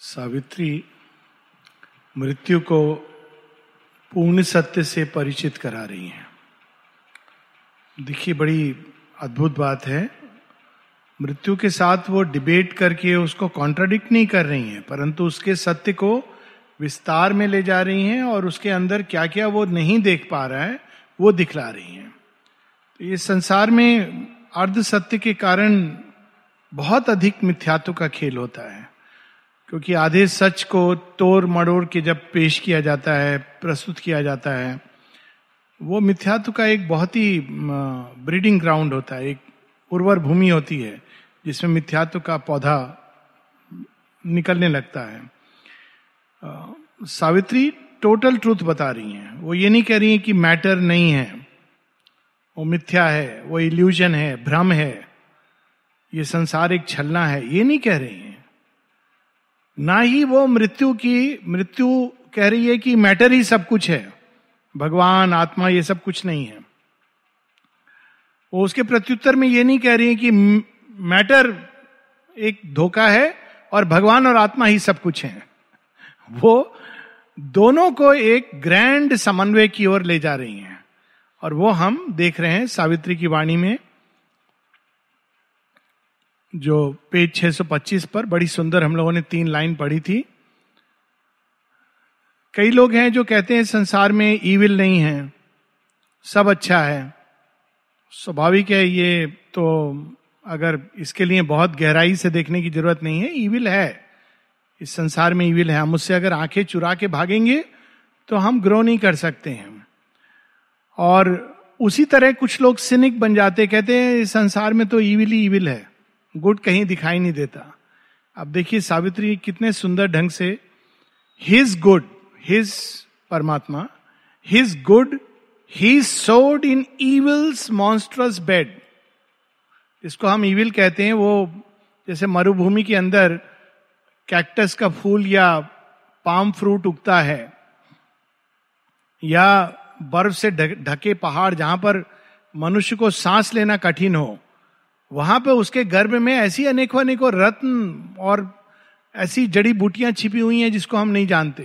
सावित्री मृत्यु को पूर्ण सत्य से परिचित करा रही हैं। देखिए, बड़ी अद्भुत बात है। मृत्यु के साथ वो डिबेट करके उसको कॉन्ट्राडिक्ट नहीं कर रही हैं, परंतु उसके सत्य को विस्तार में ले जा रही हैं और उसके अंदर क्या क्या वो नहीं देख पा रहा है, वो दिखला रही हैं। तो ये संसार में अर्ध सत्य के कारण बहुत अधिक मिथ्यात्व का खेल होता है। क्योंकि आधे सच को तोड़ मड़ोड़ के जब पेश किया जाता है, प्रस्तुत किया जाता है, वो मिथ्यात्व का एक बहुत ही ब्रीडिंग ग्राउंड होता है, एक उर्वर भूमि होती है, जिसमें मिथ्यात्व का पौधा निकलने लगता है। सावित्री टोटल ट्रूथ बता रही हैं। वो ये नहीं कह रही हैं कि मैटर नहीं है। वो मिथ्या है, वो इल्यूजन है, भ्रम है, ये संसार एक छलना है, ये नहीं कह रही हैं। ना ही वो मृत्यु की, मृत्यु कह रही है कि मैटर ही सब कुछ है। भगवान, आत्मा, ये सब कुछ नहीं है। वो उसके प्रत्युत्तर में ये नहीं कह रही है कि मैटर एक धोखा है और भगवान और आत्मा ही सब कुछ है। वो दोनों को एक ग्रैंड समन्वय की ओर ले जा रही हैं। और वो हम देख रहे हैं सावित्री की वाणी में जो पेज 625 पर बड़ी सुंदर हम लोगों ने तीन लाइन पढ़ी थी। कई लोग हैं जो कहते हैं संसार में ईविल नहीं है, सब अच्छा है। स्वाभाविक है ये तो अगर इसके लिए बहुत गहराई से देखने की ज़रूरत नहीं है ईविल है। इस संसार में ईविल है। हम उससे अगर आँखें चुरा के भागेंगे तो हम ग्रो नहीं कर सकते हैं। और उसी तरह कुछ लोग सिनिक बन जाते कहते हैं, इस संसार में तो ईविल ही ईविल है। गुड कहीं दिखाई नहीं देता। अब देखिए सावित्री कितने सुंदर ढंग से हिज गुड हिज परमात्मा his good he sowed in evils monstrous bed इसको हम ईविल कहते हैं, वो जैसे मरुभूमि के अंदर कैक्टस का फूल या पाम फ्रूट उगता है, या बर्फ़ से ढके पहाड़ जहाँ पर मनुष्य को सांस लेना कठिन हो। वहाँ पे उसके गर्भ में ऐसी अनेकों अनेकों रत्न और ऐसी जड़ी बूटियाँ छिपी हुई हैं जिसको हम नहीं जानते।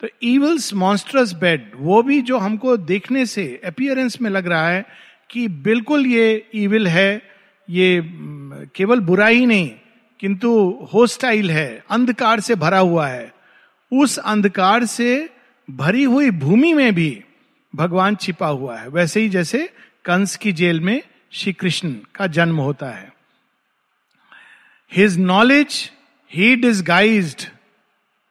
तो ईवल्स मॉन्स्टरस बेड वो भी जो हमको देखने से अपियरेंस में लग रहा है कि बिल्कुल ये ईविल है, ये केवल बुरा ही नहीं, किंतु होस्टाइल है, अंधकार से भरा हुआ है। उस अंधकार से भरी हुई भूमि में भी भगवान छिपा हुआ है, वैसे ही जैसे कंस की जेल में श्री कृष्ण का जन्म होता है। हिज नॉलेज ही डिस्गाइज्ड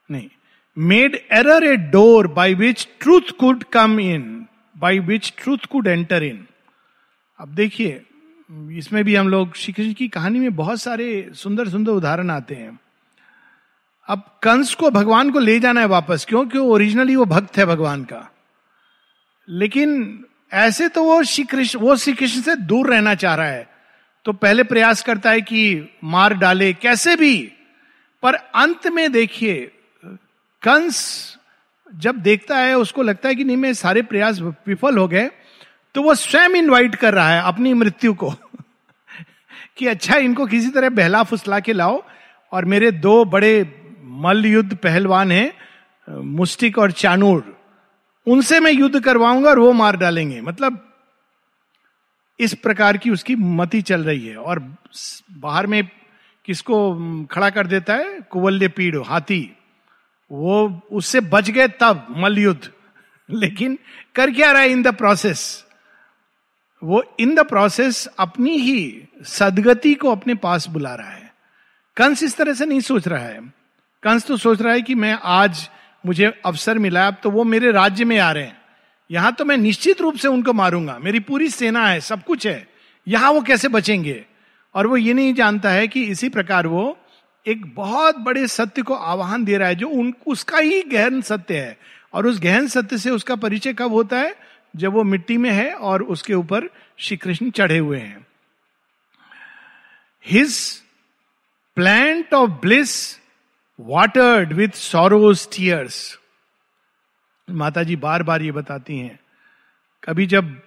नहीं made error a door by which truth could come in by which truth could enter in अब देखिए, इसमें भी हम लोग श्री कृष्ण की कहानी में बहुत सारे सुंदर सुंदर उदाहरण आते हैं। अब कंस को भगवान को ले जाना है वापस क्योंकि ओरिजिनली वो भक्त है भगवान का। लेकिन ऐसे तो वो श्री कृष्ण, वो श्री कृष्ण से दूर रहना चाह रहा है। तो पहले प्रयास करता है कि मार डाले, कैसे भी। पर अंत में देखिए, कंस जब देखता है, उसको लगता है कि नहीं, मैं सारे प्रयास विफल हो गए तो वो स्वयं इनवाइट कर रहा है अपनी मृत्यु को, कि अच्छा इनको किसी तरह बहला फुसला के लाओ। और मेरे दो बड़े मल्ल युद्ध पहलवान हैं, मुस्टिक और चानूर। उनसे मैं युद्ध करवाऊँगा और वो मार डालेंगे। मतलब इस प्रकार की उसकी मति चल रही है। और बाहर में किसको खड़ा कर देता है? कुवल्य पीड़ हाथी। वो उससे बच गए तब मल युद्ध लेकिन कर क्या रहा है इन द प्रोसेस? वो इन द प्रोसेस अपनी ही सदगति को अपने पास बुला रहा है। कंस इस तरह से नहीं सोच रहा है। कंस तो सोच रहा है कि मैं आज मुझे अवसर मिला, अब तो वो मेरे राज्य में आ रहे हैं। यहाँ तो मैं निश्चित रूप से उनको मारूँगा। मेरी पूरी सेना है, सब कुछ है। यहाँ वो कैसे बचेंगे? और वो ये नहीं जानता है कि इसी प्रकार वो एक बहुत बड़े सत्य को आवाहन दे रहा है, जो उन, उसका ही गहन सत्य है। और उस गहन सत्य से उसका परिचय कब होता है? जब वो मिट्टी में है और उसके ऊपर श्री कृष्ण चढ़े हुए हैं। His plant of bliss watered with sorrow's tears माता जी बार बार ये बताती हैं, कभी जब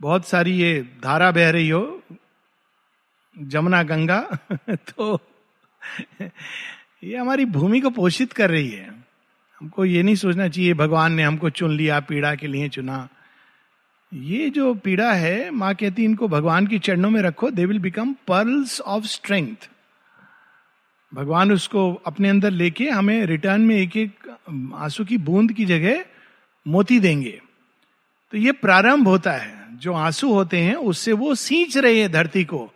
बहुत सारी ये धारा बह रही हो, जमुना गंगा तो ये हमारी भूमि को पोषित कर रही है। हमको ये नहीं सोचना चाहिए, भगवान ने हमको चुन लिया, पीड़ा के लिए चुना। ये जो पीड़ा है, माँ कहती इनको भगवान की चरणों में रखो they will become pearls of strength भगवान उसको अपने अंदर लेके हमें रिटर्न में एक एक आँसू की बूंद की जगह मोती देंगे। तो ये प्रारंभ होता है। जो आँसू होते हैं, उससे वो सींच रहे हैं धरती को।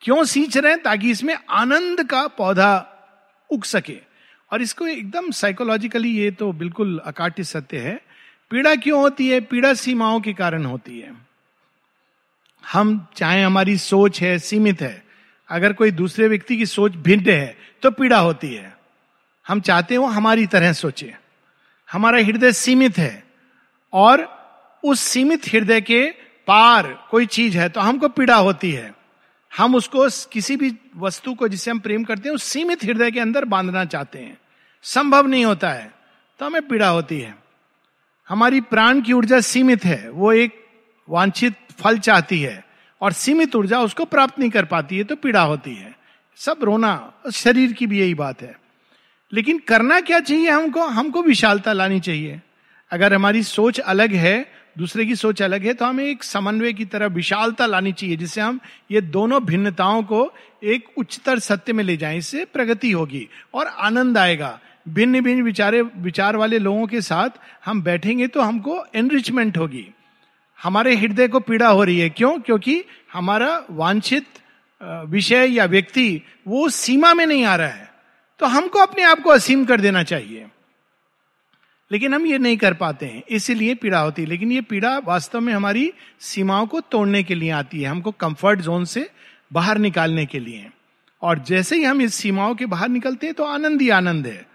क्यों सींच रहे हैं? ताकि इसमें आनंद का पौधा उग सके। और इसको एकदम साइकोलॉजिकली ये तो बिल्कुल अकाट्य सत्य है। पीड़ा क्यों होती है? पीड़ा सीमाओं के कारण होती है। हम, चाहे हमारी सोच है, सीमित है अगर कोई दूसरे व्यक्ति की सोच भिन्न है तो पीड़ा होती है। हम चाहते हो हमारी तरह सोचे। हमारा हृदय सीमित है और उस सीमित हृदय के पार कोई चीज़ है तो हमको पीड़ा होती है। हम उसको किसी भी वस्तु को जिसे हम प्रेम करते हैं, उस सीमित हृदय के अंदर बांधना चाहते हैं। संभव नहीं होता है तो हमें पीड़ा होती है। हमारी प्राण की ऊर्जा सीमित है, वो एक वांछित फल चाहती है। और सीमित ऊर्जा उसको प्राप्त नहीं कर पाती है तो पीड़ा होती है। सब रोना, शरीर की भी यही बात है। लेकिन करना क्या चाहिए हमको? हमको विशालता लानी चाहिए। अगर हमारी सोच अलग है, दूसरे की सोच अलग है तो हमें एक समन्वय की तरह विशालता लानी चाहिए, जिससे हम ये दोनों भिन्नताओं को एक उच्चतर सत्य में ले जाएँ। इससे प्रगति होगी और आनंद आएगा। भिन्न भिन्न विचारे, विचार वाले लोगों के साथ हम बैठेंगे तो हमको एनरिचमेंट होगी। हमारे हृदय को पीड़ा हो रही है। क्यों? क्योंकि हमारा वांछित विषय या व्यक्ति वो सीमा में नहीं आ रहा है। तो हमको अपने आप को असीम कर देना चाहिए। लेकिन हम ये नहीं कर पाते हैं, इसीलिए पीड़ा होती है। लेकिन ये पीड़ा वास्तव में हमारी सीमाओं को तोड़ने के लिए आती है, हमको कंफर्ट जोन से बाहर निकालने के लिए। और जैसे ही हम इस सीमाओं के बाहर निकलते हैं तो आनंद ही आनंद है।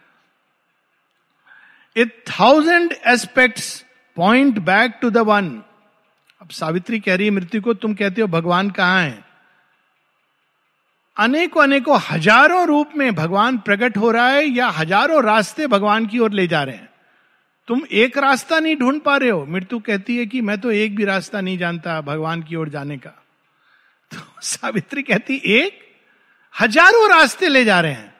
A thousand aspects point back to the one अब सावित्री कह रही है, मृत्यु को तुम कहते हो भगवान कहाँ है? अनेकों अनेकों हज़ारों रूप में भगवान प्रकट हो रहा है या हज़ारों रास्ते भगवान की ओर ले जा रहे हैं। तुम एक रास्ता नहीं ढूंढ पा रहे हो। मृत्यु कहती है कि मैं तो एक भी रास्ता नहीं जानता भगवान की ओर जाने का। तो सावित्री कहती, एक? हज़ारों रास्ते ले जा रहे हैं।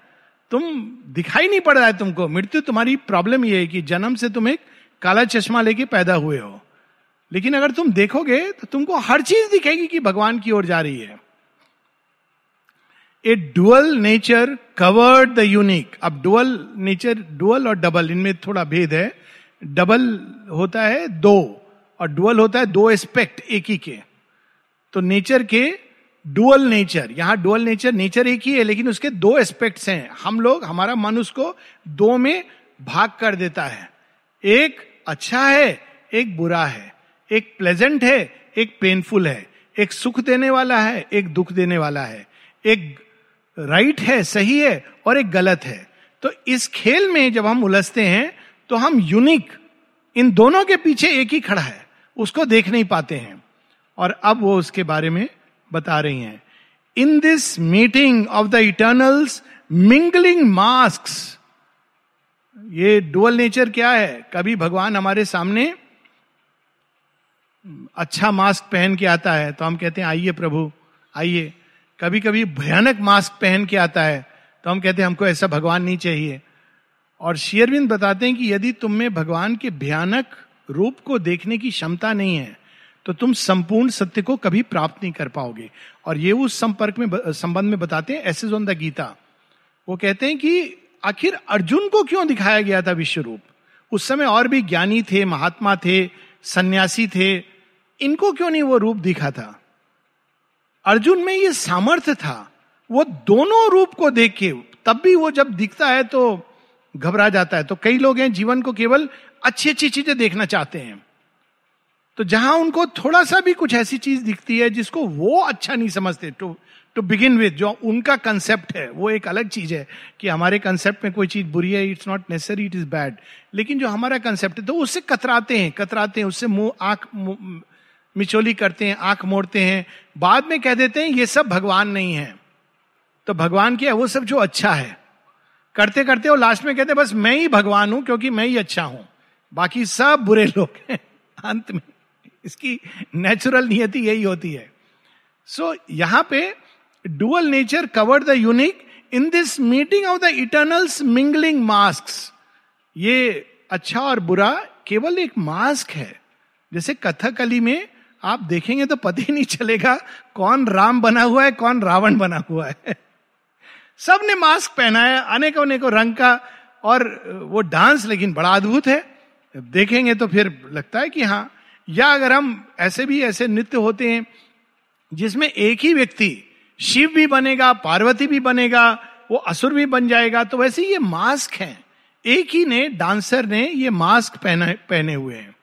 तुम दिखाई नहीं पड़ रहा है तुमको। मृत्यु तुम्हारी प्रॉब्लम यह है कि जन्म से तुम एक काला चश्मा लेके पैदा हुए हो। लेकिन अगर तुम देखोगे तो तुमको हर चीज़ दिखेगी कि भगवान की ओर जा रही है। A dual nature covered the unique अब डुअल नेचर डुअल और डबल इनमें थोड़ा भेद है। डबल होता है दो, और डुअल होता है दो एस्पेक्ट एक ही के। तो नेचर के डुअल नेचर यहाँ डुअल नेचर नेचर एक ही है, लेकिन उसके दो एस्पेक्ट्स हैं। हम लोग, हमारा मन उसको दो में भाग कर देता है। एक अच्छा है, एक बुरा है। एक प्लेजेंट है, एक पेनफुल है, एक सुख देने वाला है, एक दुख देने वाला है। एक राइट है, सही है और एक गलत है। तो इस खेल में जब हम उलझते हैं तो हम यूनिक इन दोनों के पीछे एक ही खड़ा है, उसको देख नहीं पाते हैं। और अब वो उसके बारे में बता रही हैं। In this meeting of the eternals mingling mask ये डुअल नेचर क्या है? कभी भगवान हमारे सामने अच्छा मास्क पहन के आता है तो हम कहते हैं, आइए प्रभु, आइए। कभी कभी भयानक मास्क पहन के आता है तो हम कहते हैं, हमको ऐसा भगवान नहीं चाहिए। और शेयरविंद बताते हैं कि यदि तुम में भगवान के भयानक रूप को देखने की क्षमता नहीं है तो तुम संपूर्ण सत्य को कभी प्राप्त नहीं कर पाओगे। और ये उस संपर्क में संबंध में बताते हैं एसेज ऑन द गीता। वो कहते हैं कि आखिर अर्जुन को क्यों दिखाया गया था विश्व रूप उस समय और भी ज्ञानी थे, महात्मा थे सन्यासी थे, इनको क्यों नहीं वो रूप दिखा था? अर्जुन में ये सामर्थ्य था, वो दोनों रूप को देख के, तब भी वो जब दिखता है तो घबरा जाता है। तो कई लोग हैं, जीवन को केवल अच्छी अच्छी चीज़ें देखना चाहते हैं। तो जहाँ उनको थोड़ा सा भी कुछ ऐसी चीज़ दिखती है जिसको वो अच्छा नहीं समझते टू टू बिगिन विद जो उनका कंसेप्ट है वो एक अलग चीज़ है कि हमारे कंसेप्ट में कोई चीज़ बुरी है it's not necessary it is bad लेकिन जो हमारा कंसेप्ट है तो उससे कतराते हैं कतराते हैं उससे मुँह आँख मिचोली करते हैं आँख मोड़ते हैं बाद में कह देते हैं ये सब भगवान नहीं है। तो भगवान क्या है? वो सब जो अच्छा है। करते करते वो लास्ट में कहते बस मैं ही भगवान हूँ क्योंकि मैं ही अच्छा हूँ। बाकी सब बुरे लोग हैं अंत में। इसकी नेचुरल नियति यही होती है। सो so, यहाँ पे dual nature covered the unique in this meeting of the eternals mingling mask ये अच्छा और बुरा केवल एक मास्क है। जैसे कथकली में आप देखेंगे तो पता ही नहीं चलेगा कौन राम बना हुआ है, कौन रावण बना हुआ है। सबने मास्क पहना है अनेकों अनेकों रंग का और वो डांस लेकिन बड़ा अद्भुत है। देखेंगे तो फिर लगता है कि हाँ या अगर हम ऐसे भी ऐसे नृत्य होते हैं जिसमें एक ही व्यक्ति शिव भी बनेगा, पार्वती भी बनेगा, वो असुर भी बन जाएगा। तो वैसे ये मास्क है। एक ही ने, डांसर ने ये मास्क पहने पहने हुए हैं।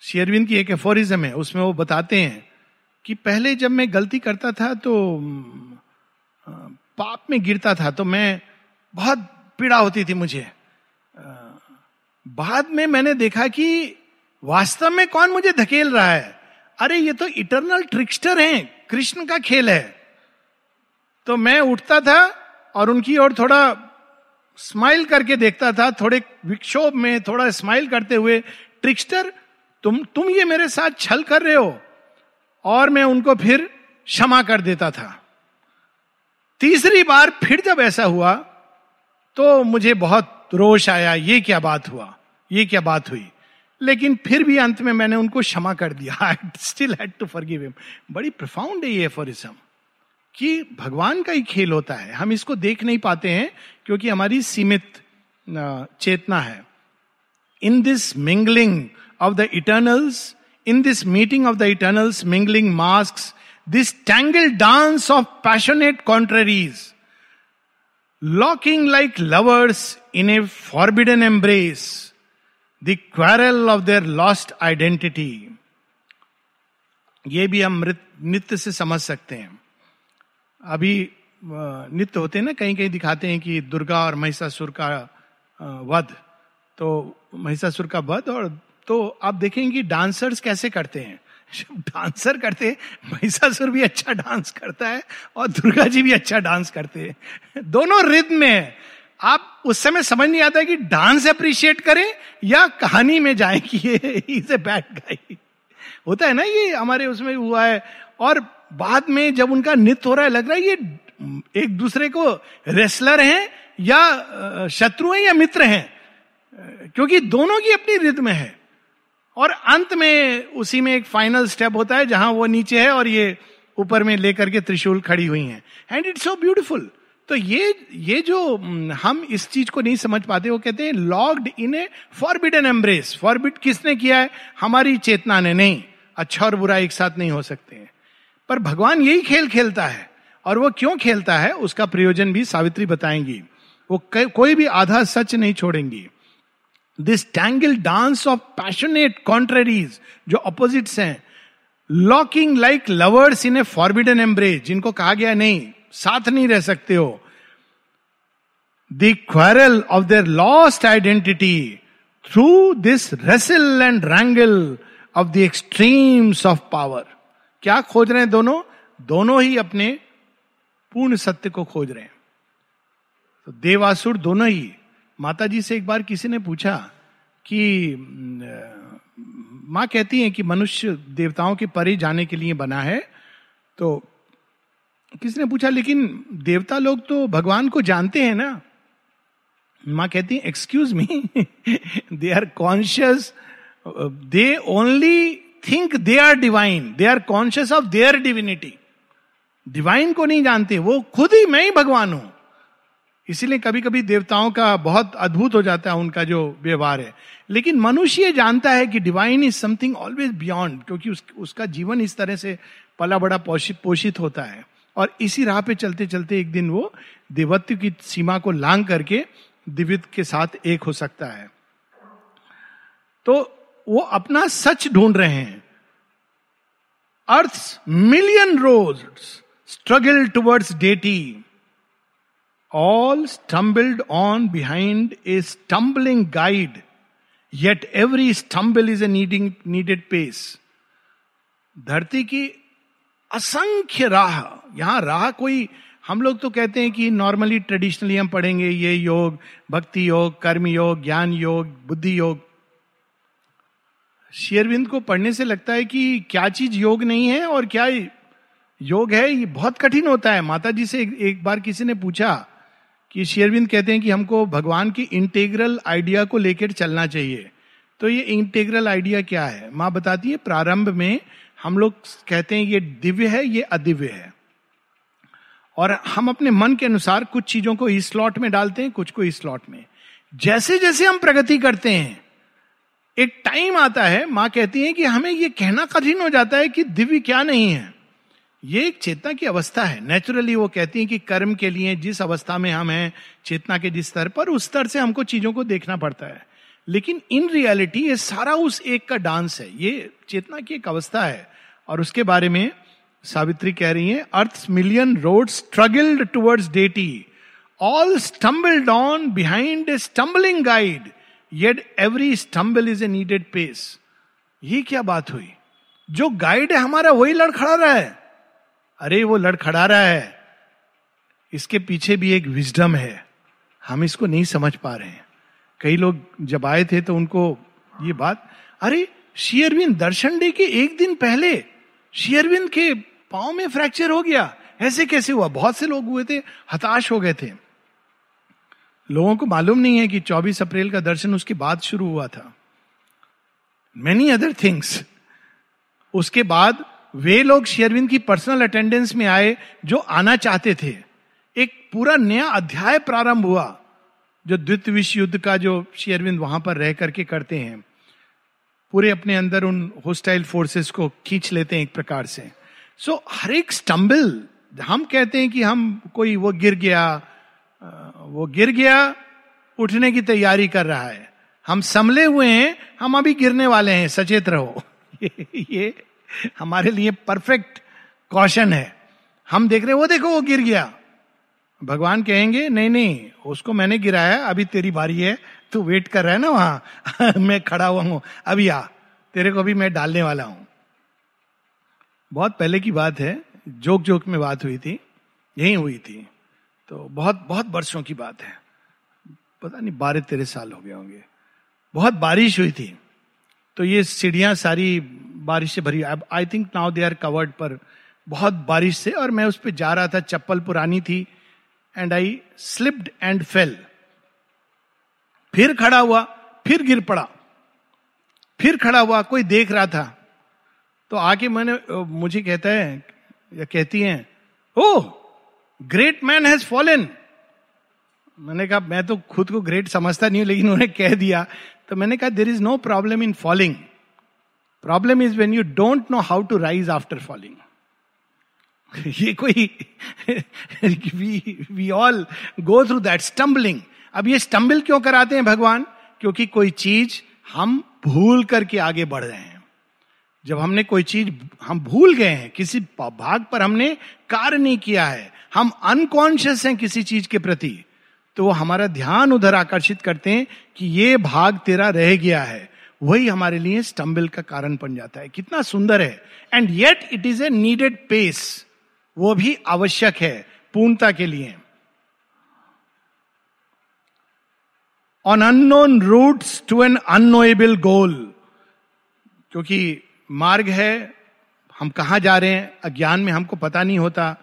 शेरविंद की एक एफोरिज्म है, उसमें वो बताते हैं कि पहले जब मैं गलती करता था तो पाप में गिरता था तो मैं बहुत पीड़ा होती थी मुझे। बाद में मैंने देखा कि वास्तव में कौन मुझे धकेल रहा है? अरे, ये तो इटरनल ट्रिक्स्टर हैं। कृष्ण का खेल है। तो मैं उठता था और उनकी ओर थोड़ा स्माइल करके देखता था, थोड़े विक्षोभ में थोड़ा स्माइल करते हुए, ट्रिक्स्टर, तुम तुम ये मेरे साथ छल कर रहे हो? और मैं उनको फिर क्षमा कर देता था। तीसरी बार फिर जब ऐसा हुआ तो मुझे बहुत रोष आया, ये क्या बात हुआ? ये क्या बात हुई? लेकिन फिर भी अंत में मैंने उनको क्षमा कर दिया। I still had to forgive him बड़ी प्रफाउंड है ये एफोरिज्म कि भगवान का ही खेल होता है। हम इसको देख नहीं पाते हैं क्योंकि हमारी सीमित चेतना है। In this mingling of the eternals in this meeting of the eternals mingling mask this tangle dance of passionate contraries locking like lovers in a forbidden embrace the quarrel of their lost identity ये भी हम नृत्य से समझ सकते हैं। अभी नृत्य होते हैं ना, कहीं कहीं दिखाते हैं कि दुर्गा और महिषासुर का वध। तो महिषासुर का वध और तो आप देखेंगे डांसर्स कैसे करते हैं। डांसर करते महिषासुर भी अच्छा डांस करता है और दुर्गा जी भी अच्छा डांस करते हैं। दोनों रिद्म में आप उस समय समझ नहीं आता कि डांस अप्रिशिएट करें या कहानी में जाए कि ये इज़ ए बैड गाई होता है ना ये हमारे उसमें हुआ है। और बाद में जब उनका नृत्य हो रहा है, लग रहा है ये एक दूसरे को रेसलर हैं या शत्रु हैं या मित्र हैं। क्योंकि दोनों की अपनी रिद्म है। और अंत में उसी में एक फाइनल स्टेप होता है जहाँ वो नीचे है और ये ऊपर में लेकर के त्रिशूल खड़ी हुई हैं। एंड इट्स सो ब्यूटिफुल तो ये ये जो हम इस चीज़ को नहीं समझ पाते, वो कहते हैं locked in a forbidden embrace forbid किसने किया है? हमारी चेतना ने नहीं। अच्छा और बुरा एक साथ नहीं हो सकते हैं। पर भगवान यही खेल खेलता है। और वो क्यों खेलता है? उसका प्रयोजन भी सावित्री बताएँगी। वो कोई भी आधा सच नहीं छोड़ेंगी। This tangle dance of passionate contraries जो अपोजिट्स हैं locking like lovers in a forbidden embrace जिनको कहा गया नहीं। साथ नहीं रह सकते हो। The quarrel of their lost identity through this wrestle and wrangle of the extremes of power क्या खोज रहे हैं दोनों? दोनों ही अपने पूर्ण सत्य को खोज रहे हैं। तो देवासुर दोनों ही। माता जी से एक बार किसी ने पूछा कि माँ कहती हैं कि मनुष्य देवताओं के परे जाने के लिए बना है तो किसी ने पूछा? लेकिन देवता लोग तो भगवान को जानते हैं ना। माँ कहती है excuse me they are conscious they only think they are divine they are conscious of their divinity divine को नहीं जानते वो खुद ही मैं ही भगवान हूँ। इसीलिए कभी कभी देवताओं का बहुत अद्भुत हो जाता है उनका जो व्यवहार है। लेकिन मनुष्य जानता है कि divine is something always beyond क्योंकि उस, उसका जीवन इस तरह से पला बड़ा पोषित होता है। और इसी राह पे चलते चलते एक दिन वो देवत्व की सीमा को लांग करके दिव्य के साथ एक हो सकता है। तो वो अपना सच ढूंढ रहे हैं। Earth million roads struggle towards deity all stumbled on behind a stumbling guide yet every stumble is a needing needed pace धरती की असंख्य राह यहाँ राह कोई हम लोग तो कहते हैं कि नॉर्मली ट्रेडिशनली हम पढ़ेंगे ये योग भक्ति योग कर्म योग ज्ञान योग बुद्धि योग। शेयरविंद को पढ़ने से लगता है कि क्या चीज़ योग नहीं है और क्या योग है ये बहुत कठिन होता है। माता जी से एक, बार किसी ने पूछा कि शेरविंद कहते हैं कि हमको भगवान की इंटेग्रल आइडिया को लेकर चलना चाहिए। तो ये इंटेग्रल आइडिया क्या है? माँ बताती है प्रारंभ में हम लोग कहते हैं ये दिव्य है ये अदिव्य है। और हम अपने मन के अनुसार कुछ चीज़ों को इस स्लॉट में डालते हैं, कुछ को इस स्लॉट में। जैसे जैसे हम प्रगति करते हैं, एक टाइम आता है, माँ कहती है कि हमें यह कहना कठिन हो जाता है कि दिव्य क्या नहीं है। ये एक चेतना की अवस्था है। नेचुरली वो कहती है कि कर्म के लिए जिस अवस्था में हम हैं, चेतना के जिस स्तर पर, उस स्तर से हमको चीज़ों को देखना पड़ता है। लेकिन इन रियलिटी ये सारा उस एक का डांस है। ये चेतना की एक अवस्था है। और उसके बारे में सावित्री कह रही है earth million road struggled towards deity all stumbled on behind a stumbling guide yet every stumble is a needed pace ये क्या बात हुई? जो गाइड है हमारा, वही लड़खड़ा रहा है। अरे, वो लड़खड़ा रहा है। इसके पीछे भी एक विजडम है। हम इसको नहीं समझ पा रहे हैं। कई लोग जब आए थे तो उनको ये बात, अरे शेयरविंद दर्शन डे के एक दिन पहले शेयरविंद के पाँव में फ्रैक्चर हो गया। ऐसे कैसे हुआ? बहुत से लोग हुए थे, हताश हो गए थे। लोगों को मालूम नहीं है कि 24 अप्रैल का दर्शन उसके बाद शुरू हुआ था। मेनी अदर थिंग्स उसके बाद वे लोग शेयरविंद की पर्सनल अटेंडेंस में आए, जो आना चाहते थे। एक पूरा नया अध्याय प्रारंभ हुआ, जो द्वितीय विश्व युद्ध का जो शेयरविंद वहाँ पर रह करके करते हैं। पूरे अपने अंदर उन होस्टाइल फोर्सेस को खींच लेते हैं एक प्रकार से। सो हर एक स्टम्बल हम कहते हैं कि हम कोई वो गिर गया वो गिर गया उठने की तैयारी कर रहा है। हम संभले हुए हैं हम अभी गिरने वाले हैं सचेत रहो। ये, ये हमारे लिए परफेक्ट कौशन है। हम देख रहे हैं वो देखो वो गिर गया। भगवान कहेंगे नहीं नहीं उसको मैंने गिराया अभी तेरी बारी है तू वेट कर रहा है ना वहाँ। मैं खड़ा हुआ हूँ अभी आ तेरे को भी मैं डालने वाला हूँ। बहुत पहले की बात है जोक जोक में बात हुई थी, यही हुई थी। तो बहुत बहुत वर्षों की बात है। पता नहीं, बारह तेरह साल हो गए होंगे। बहुत बारिश हुई थी। तो ये सीढ़ियाँ सारी बारिश से भरी। अब I think now they are covered पर बहुत बारिश से और मैं उस पर जा रहा था, चप्पल पुरानी थी and I slipped and fell फिर खड़ा हुआ, फिर गिर पड़ा। फिर खड़ा हुआ, कोई देख रहा था। तो आके मैंने मुझे कहता है, या कहती हैं O great man has fallen मैंने कहा, मैं तो खुद को ग्रेट समझता नहीं हूँ, लेकिन उन्हें कह दिया। तो मैंने कहा there is no problem in falling problem is when you don't know how to rise after falling ये कोई we all go through that stumbling अब ये स्टम्बल क्यों कराते हैं भगवान? क्योंकि कोई चीज़ हम भूल करके आगे बढ़ रहे हैं। जब हमने कोई चीज़, हम भूल गए हैं, किसी भाग पर हमने कार्य नहीं किया है, हम अनकॉन्शियस हैं किसी चीज़ के प्रति तो वो हमारा ध्यान उधर आकर्षित करते हैं कि ये भाग तेरा रह गया है। वही हमारे लिए स्टम्बल का कारण बन जाता है। कितना सुंदर है। And yet it is a needed pace वो भी आवश्यक है पूर्णता के लिए। On unknown routes to an unknowable goal क्योंकि मार्ग है, हम कहा जा रहे हैं, अज्ञान में हमको पता नहीं होता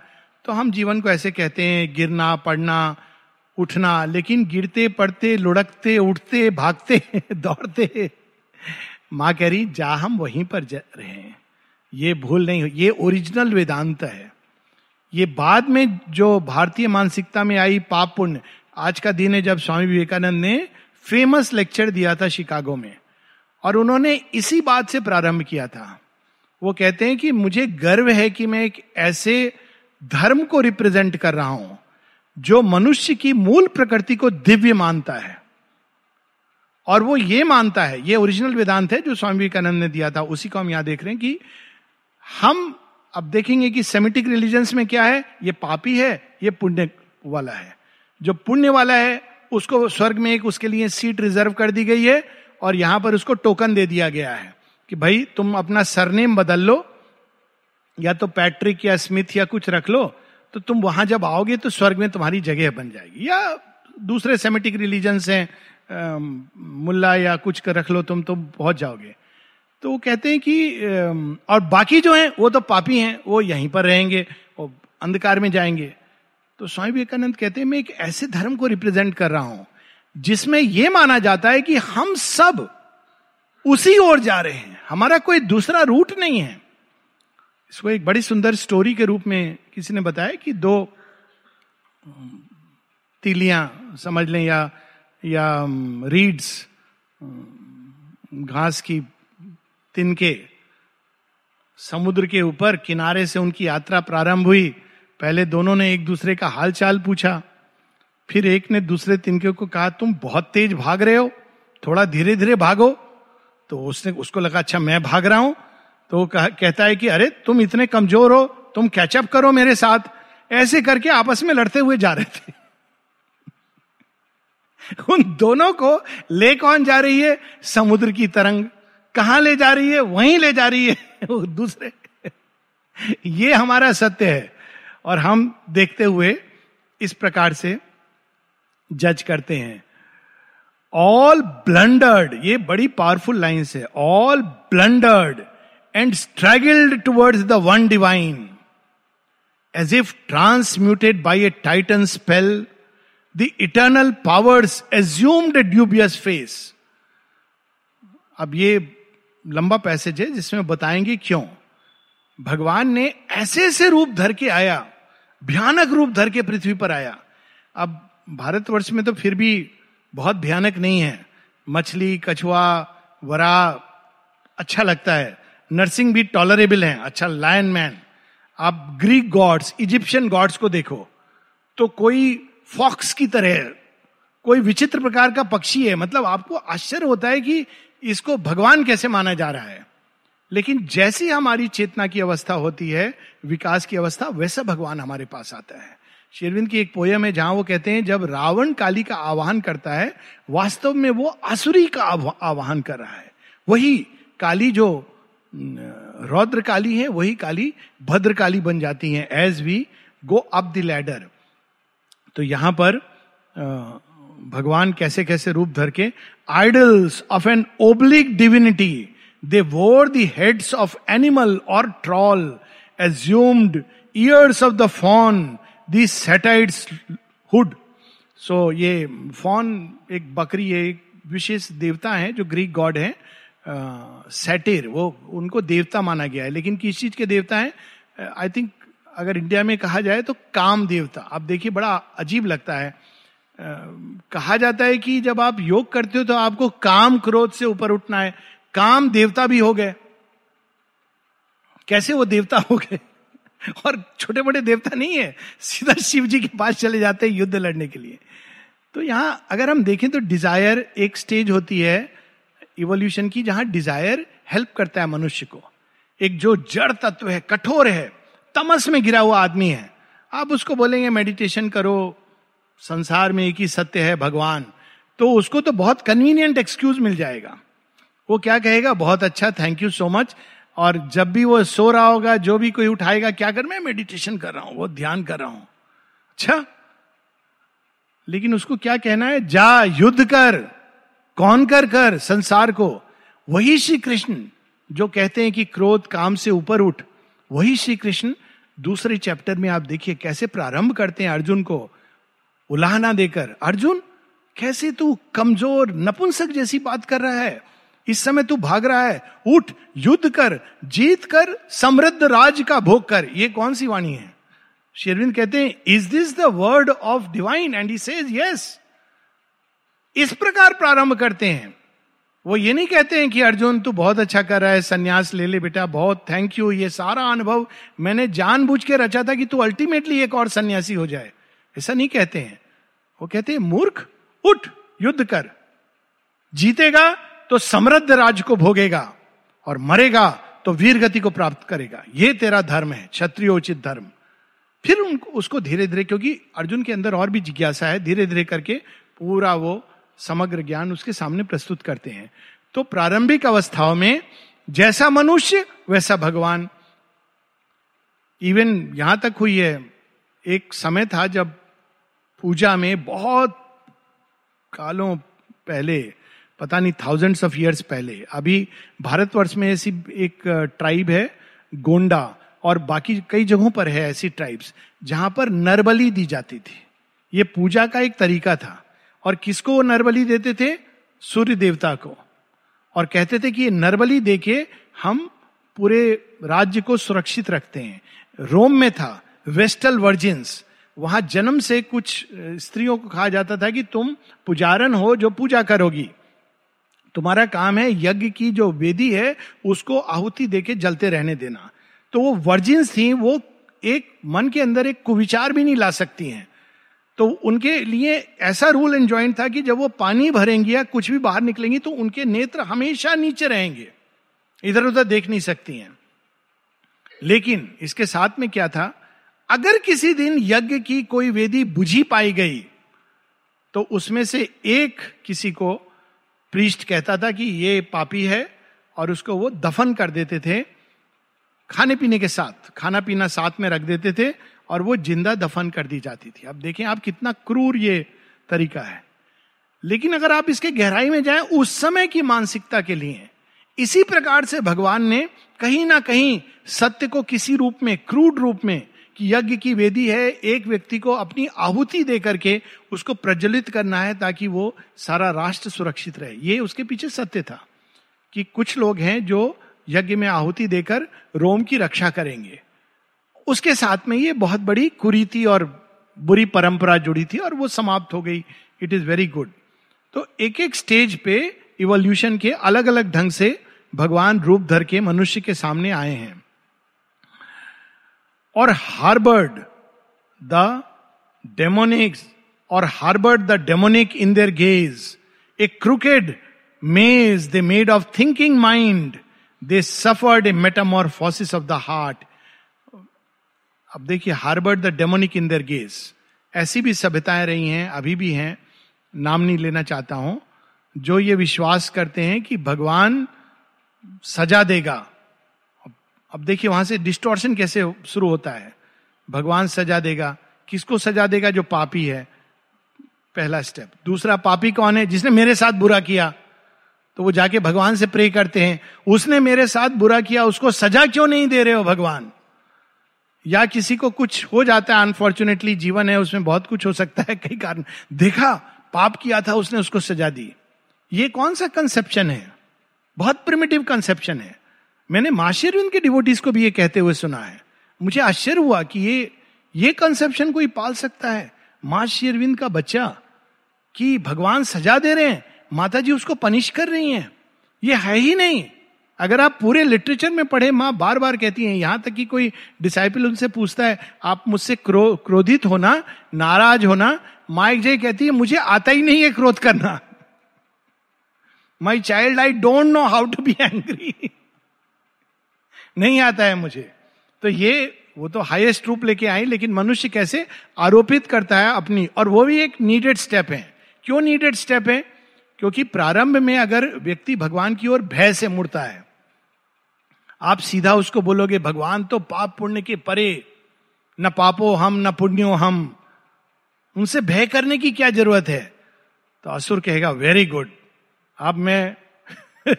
तो हम जीवन को ऐसे कहते हैं, गिरना, पड़ना, उठना, लेकिन गिरते, पड़ते, लुढ़कते, उठते, भागते, दौड़ते, माँ कह रही, जा हम वहीं पर जा रहे हैं। ये भूल नहीं ये ओरिजिनल वेदांत है। ये बाद में जो भारतीय मानसिकता में आई पाप पुण्य, आज का दिन है जब स्वामी विवेकानंद ने फ़ेमस लेक्चर दिया था शिकागो में। और उन्होंने इसी बात से प्रारंभ किया था। वो कहते हैं कि मुझे गर्व है कि मैं एक ऐसे धर्म को रिप्रेजेंट कर रहा हूँ, जो मनुष्य की मूल प्रकृति को दिव्य मानता है। और वो ये मानता है, ये ओरिजिनल वेदांत है जो स्वामी विवेकानंद ने दिया था, उसी को हम यहाँ देख रहे हैं कि हम अब देखेंगे कि सेमिटिक रिलीजन्स में क्या है, ये पापी है, ये पुण्य वाला है। जो पुण्य वाला है, उसको स्वर्ग में एक उसके लिए सीट रिज़र्व कर दी गई है और यहाँ पर उसको टोकन दे दिया गया है कि भाई तुम अपना सरनेम बदल लो, या तो पैट्रिक या स्मिथ या कुछ रख लो तो तुम वहाँ जब आओगे तो स्वर्ग में तुम्हारी जगह बन जाएगी। या दूसरे सेमेटिक रिलीजन से मुल्ला या कुछ कर रख लो तुम तुम पहुँच जाओगे। तो वो कहते हैं कि और बाकी जो हैं, वो तो पापी हैं, वो यहीं पर रहेंगे, वो अंधकार में जाएँगे। तो स्वामी विवेकानंद कहते हैं, मैं एक ऐसे धर्म को रिप्रेजेंट कर रहा हूँ जिसमें यह माना जाता है कि हम सब उसी ओर जा रहे हैं। हमारा कोई दूसरा रूट नहीं है। इसको एक बड़ी सुंदर स्टोरी के रूप में किसी ने बताया कि दो तीलियाँ, समझ लें, या या रीड्स घास की तिनके समुद्र के ऊपर किनारे से उनकी यात्रा प्रारंभ हुई। पहले दोनों ने एक दूसरे का हाल चाल पूछा। फिर एक ने दूसरे तिनके को कहा, तुम बहुत तेज भाग रहे हो, थोड़ा धीरे धीरे भागो। तो उसने, उसको लगा अच्छा मैं भाग रहा हूँ। तो वो कहता है कि, अरे, तुम इतने कमज़ोर हो, तुम कैचअप करो मेरे साथ। ऐसे करके आपस में लड़ते हुए जा रहे थे। उन दोनों को ले कौन जा रही है? समुद्र की तरंग। कहाँ ले जा रही है? वहीं ले जा रही है। वो दूसरे। ये हमारा सत्य है। और हम देखते हुए इस प्रकार से जज करते हैं। ऑल ब्लंडर्ड ये बड़ी पावरफुल लाइन्स है। All blundered and struggled towards the one divine as if transmuted by a titan spell the eternal powers assumed a dubious face अब ये लंबा पैसेज है, जिसमें बताएँगे क्यों? भगवान ने ऐसे ऐसे रूप धर के आया, भयानक रूप धर के पृथ्वी पर आया। अब भारतवर्ष में तो फिर भी बहुत भयानक नहीं है। मछली, कछुआ, वरा अच्छा लगता है। नर्सिंग भी टॉलरेबल है। अच्छा लायन मैन आप ग्रीक गॉड्स इजिप्शियन गॉड्स को देखो तो कोई फॉक्स की तरह, कोई विचित्र प्रकार का पक्षी है मतलब आपको आश्चर्य होता है कि इसको भगवान कैसे माना जा रहा है। लेकिन जैसी हमारी चेतना की अवस्था होती है, विकास की अवस्था, वैसा भगवान हमारे पास आता है। शेरविंद की एक पोयम है जहाँ वो कहते हैं, जब रावण काली का आवाहन करता है, वास्तव में वो आसुरी का आवाहन कर रहा है। वही काली जो रौद्र काली है, वही काली भद्र काली बन जाती है as we go up the ladder तो यहाँ पर भगवान कैसे कैसे रूप धर के idols of an oblique divinity they wore the heads of animal or troll assumed ears of the faun the satyr's hood. So ये फॉन, एक बकरी है एक विशेष देवता है जो ग्रीक गॉड है सेटेर, वो उनको देवता माना गया है। लेकिन किस चीज़ के देवता है? आई थिंक अगर इंडिया में कहा जाए तो काम देवता। आप देखिए, बड़ा अजीब लगता है। कहा जाता है कि जब आप योग करते हो तो आपको काम क्रोध से ऊपर उठना है। काम देवता भी हो गए। कैसे वो देवता हो गए? और छोटे मोटे देवता नहीं है। सीधा शिव जी के पास चले जाते हैं युद्ध लड़ने के लिए। तो यहाँ अगर हम देखें तो डिज़ायर एक स्टेज होती है इवोल्यूशन की जहाँ डिज़ायर हेल्प करता है मनुष्य को। एक जो जड़ तत्व है, कठोर है, तमस में गिरा हुआ आदमी है। आप उसको बोलेंगे मेडिटेशन करो, संसार में एक ही सत्य है, भगवान। तो उसको तो बहुत कन्वीनियंट एक्सक्यूज मिल जाएगा। वो क्या कहेगा? बहुत अच्छा थैंक यू सो मच और जब भी वो सो रहा होगा, जो भी कोई उठाएगा, क्या कर, मैं मेडिटेशन कर रहा हूँ वो ध्यान कर रहा हूँ। अच्छा? लेकिन उसको क्या कहना है? जा, युद्ध कर। कौन कर कर? संसार को। वही श्री कृष्ण जो कहते हैं कि क्रोध काम से ऊपर उठ, वही श्री कृष्ण दूसरे चैप्टर में आप देखिए कैसे प्रारंभ करते हैं अर्जुन को। उलाहना देकर, अर्जुन, कैसे तू कमज़ोर, नपुंसक जैसी बात कर रहा है? इस समय तू भाग रहा है, उठ, युद्ध कर, जीत कर, समृद्ध राज का भोग कर। ये कौन सी वाणी है? शेरविंद कहते हैं is this the word of divine and he says yes इस प्रकार प्रारंभ करते हैं। वो ये नहीं कहते हैं कि, अर्जुन, तू बहुत अच्छा कर रहा है, सन्यास ले ले बेटा, बहुत थैंक यू ये सारा अनुभव मैंने जानबूझ के रचा था कि तू अल्टीमेटली एक और सन्यासी हो जाए। ऐसा नहीं कहते हैं। वो कहते हैं, मूर्ख, उठ, युद्ध कर। जीतेगा तो समृद्ध राज को भोगेगा और मरेगा तो वीर गति को प्राप्त करेगा। ये तेरा धर्म है, क्षत्रियोचित धर्म। फिर उनको, उसको धीरे धीरे क्योंकि अर्जुन के अंदर और भी जिज्ञासा है धीरे धीरे करके पूरा वो समग्र ज्ञान उसके सामने प्रस्तुत करते हैं। तो प्रारंभिक अवस्थाओं में जैसा मनुष्य, वैसा भगवान। इवन यहाँ तक हुई है, एक समय था जब पूजा में बहुत कालों पहले पता नहीं थाउजेंड्स ऑफ़ ईयर्स पहले। अभी भारतवर्ष में ऐसी एक ट्राइब है, गोंडा, और बाकी कई जगहों पर है ऐसी ट्राइब्स जहाँ पर नरबली दी जाती थी। ये पूजा का एक तरीका था। और किसको वो नरबली देते थे? सूर्य देवता को। और कहते थे कि ये नरबली देके हम पूरे राज्य को सुरक्षित रखते हैं। रोम में था, वेस्टल वर्जिन्स। वहाँ जन्म से कुछ स्त्रियों को कहा जाता था कि तुम पुजारन हो जो पूजा करोगी। तुम्हारा काम है यज्ञ की जो वेदी है, उसको आहुति देके जलते रहने देना। तो वो वर्जिन्स थी, वो एक मन के अंदर एक कुविचार भी नहीं ला सकती हैं। तो उनके लिए ऐसा रूल एंड ज्वाइंट था कि जब वो पानी भरेंगी या कुछ भी बाहर निकलेंगी तो उनके नेत्र हमेशा नीचे रहेंगे। इधर उधर देख नहीं सकती हैं। लेकिन इसके साथ में क्या था? अगर किसी दिन यज्ञ की कोई वेदी बुझी पाई गई तो उसमें से एक किसी को प्रीस्ट कहता था कि ये पापी है और उसको वो दफन कर देते थे खाने पीने के साथ, खाना पीना साथ में रख देते थे और वो ज़िंदा दफन कर दी जाती थी। अब देखें आप कितना क्रूर ये तरीका है। लेकिन अगर आप इसके गहराई में जाएँ, उस समय की मानसिकता के लिए, इसी प्रकार से भगवान ने कहीं ना कहीं सत्य को किसी रूप में क्रूड रूप में कि यज्ञ की वेदी है, एक व्यक्ति को अपनी आहुति दे करके उसको प्रज्वलित करना है ताकि वो सारा राष्ट्र सुरक्षित रहे। ये उसके पीछे सत्य था कि कुछ लोग हैं जो यज्ञ में आहुति देकर रोम की रक्षा करेंगे। उसके साथ में ये बहुत बड़ी कुरीति और बुरी परंपरा जुड़ी थी और वो समाप्त हो गई। इट इज़ वेरी गुड तो एक एक स्टेज पे इवोल्यूशन के अलग अलग ढंग से भगवान रूप धर के मनुष्य के सामने आए हैं। और हार्बर्ड द डेमोनिक्स और harboured the demonic in their gaze a crooked maze they made of thinking mind they suffered a metamorphosis of the heart अब देखिए harboured the demonic in their gaze ऐसी भी सभ्यताएँ रही हैं, अभी भी हैं, नाम नहीं लेना चाहता हूँ, जो ये विश्वास करते हैं कि भगवान सजा देगा। अब देखिए वहाँ से डिस्टोर्शन कैसे शुरू होता है? भगवान सजा देगा। किसको सजा देगा? जो पापी है। पहला स्टेप दूसरा, पापी कौन है? जिसने मेरे साथ बुरा किया तो वो जाके भगवान से प्रे करते हैं। उसने मेरे साथ बुरा किया, उसको सजा क्यों नहीं दे रहे हो भगवान? या किसी को कुछ हो जाता है? अनफॉर्चुनेटली जीवन है, उसमें बहुत कुछ हो सकता है। कई कारण। देखा, पाप किया था, उसने उसको सजा दी। ये कौन सा कंसेप्शन है? बहुत प्रिमिटिव कंसेप्शन है। मैंने माशिरविंद के डिवोटीज को भी ये कहते हुए सुना है। मुझे आश्चर्य हुआ कि ये ये कंसेप्शन कोई पाल सकता है। माँ शेरविंद का बच्चा कि भगवान सजा दे रहे हैं माता जी उसको पनिश कर रही हैं। ये है ही नहीं। अगर आप पूरे लिटरेचर में पढ़े माँ बार बार कहती हैं यहाँ तक कि कोई डिसाइपल उनसे पूछता है आप मुझसे क्रो, क्रोधित होना नाराज़ होना माँ एक जय कहती है मुझे आता ही नहीं है क्रोध करना। My child I don't know how to be angry नहीं आता है मुझे। तो ये, वो तो हाईएस्ट रूप लेके आई, लेकिन मनुष्य कैसे आरोपित करता है अपनी, और वो भी एक नीडेड स्टेप है। क्यों नीडेड स्टेप है? क्योंकि प्रारंभ में अगर व्यक्ति भगवान की ओर भय से मुड़ता है, आप सीधा उसको बोलोगे, भगवान तो पाप पुण्य के परे, न पापो हम, न पुण्यो हम। उनसे भय करने की क्या ज़रूरत है? तो असुर कहेगा वेरी गुड अब मैं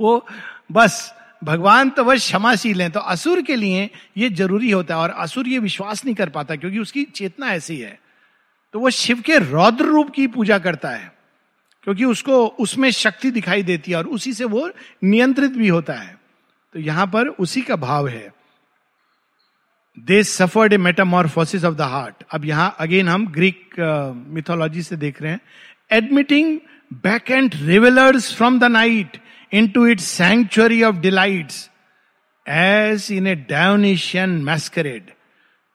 वो, बस भगवान तो वह क्षमाशील है तो असुर के लिए ये ज़रूरी होता है और असुर ये विश्वास नहीं कर पाता क्योंकि उसकी चेतना ऐसी है। तो वह शिव के रौद्र रूप की पूजा करता है क्योंकि उसको उसमें शक्ति दिखाई देती है और उसी से वो नियंत्रित भी होता है। तो यहाँ पर उसी का भाव है। They suffered a metamorphosis of the heart अब यहाँ अगेन हम ग्रीक मिथोलॉजी uh, से देख रहे हैं। Admitting back and revellers from the night into its sanctuary of delights as in a Dionysian masquerade.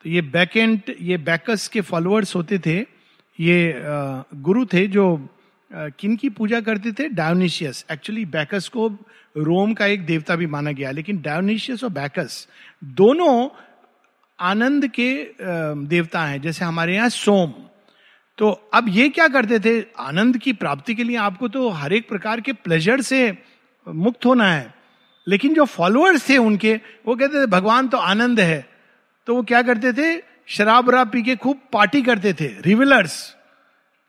तो ये बैकेंट ये बैकस के फॉलोअर्स होते थे, ये गुरु थे जो किन की पूजा करते थे? डायोनिशियस एक्चुअली बैकस को रोम का एक देवता भी माना गया, लेकिन डायोनिशियस और बैकस दोनों आनंद के देवता हैं, जैसे हमारे यहाँ सोम। तो अब ये क्या करते थे? आनंद की प्राप्ति के लिए आपको तो हर एक प्रकार के प्लेजर से मुक्त होना है। लेकिन जो फॉलोअर्स थे उनके, वो कहते थे, भगवान तो आनंद है। तो वो क्या करते थे? शराब वराब पी के खूब पार्टी करते थे रिविलर्स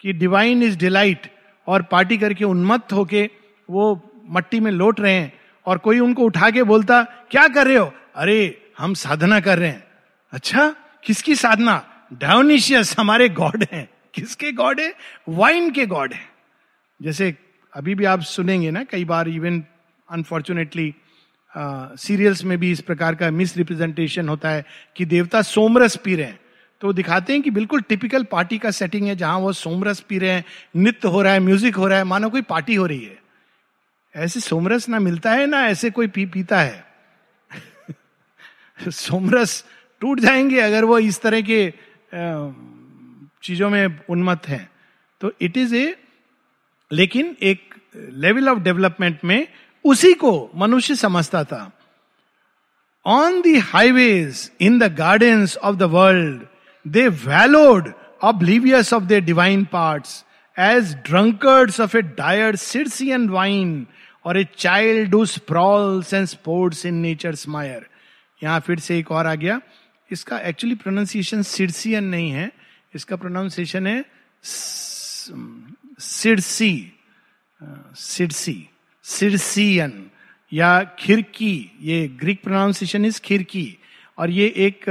कि डिवाइन इज़ डिलाइट और पार्टी करके उन्मत्त होके वो मट्टी में लौट रहे हैं, और कोई उनको उठा के बोलता, क्या कर रहे हो? अरे, हम साधना कर रहे हैं। अच्छा किसकी साधना? डायोनिशियस हमारे गॉड हैं। किसके गॉड है? वाइन के गॉड है। जैसे अभी भी आप सुनेंगे ना, कई बार इवन अनफॉर्चुनेटली सीरियल्स में भी इस प्रकार का मिस रिप्रेजेंटेशन होता है कि देवता सोमरस पी रहे हैं। तो दिखाते हैं कि बिल्कुल टिपिकल पार्टी का सेटिंग है जहाँ वो सोमरस पी रहे हैं, नृत्य हो रहा है म्यूज़िक हो रहा है, मानो कोई पार्टी हो रही है। ऐसे सोमरस ना मिलता है ना ऐसे कोई पी, पीता है। सोमरस टूट जाएँगे अगर वो इस तरह के चीज़ों में उन्मत्त हैं। तो इट इज़ ए लेकिन एक लेवल ऑफ़ डेवलपमेंट में उसी को मनुष्य समझता था। On the highways in the gardens of the world they wallowed oblivious of the divine parts as drunkards of a dire Circean wine और a child do sprawls and sports in nature smile यहाँ फिर से एक और आ गया। इसका actually pronunciation सिरसियन नहीं है। इसका प्रोनाउंसिएशन है सिरसी सिरसी, सिरसियन, या खिरकी, ये ग्रीक प्रोनाउंसिएशन इज़ खिरकी, और ये एक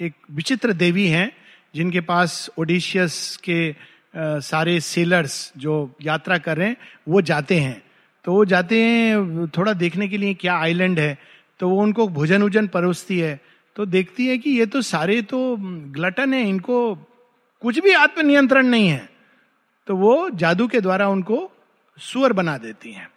एक विचित्र देवी हैं, जिनके पास ओडिशियस के सारे सेलर्स जो यात्रा कर रहे हैं, वो जाते हैं। तो वो जाते हैं, थोड़ा देखने के लिए क्या आइलैंड है तो वो उनको भोजन उजन परोसती है। तो देखती है कि ये तो सारे तो ग्लटन है, इनको कुछ भी आत्मनियंत्रण नहीं है। तो वो जादू के द्वारा उनको सुअर बना देती हैं।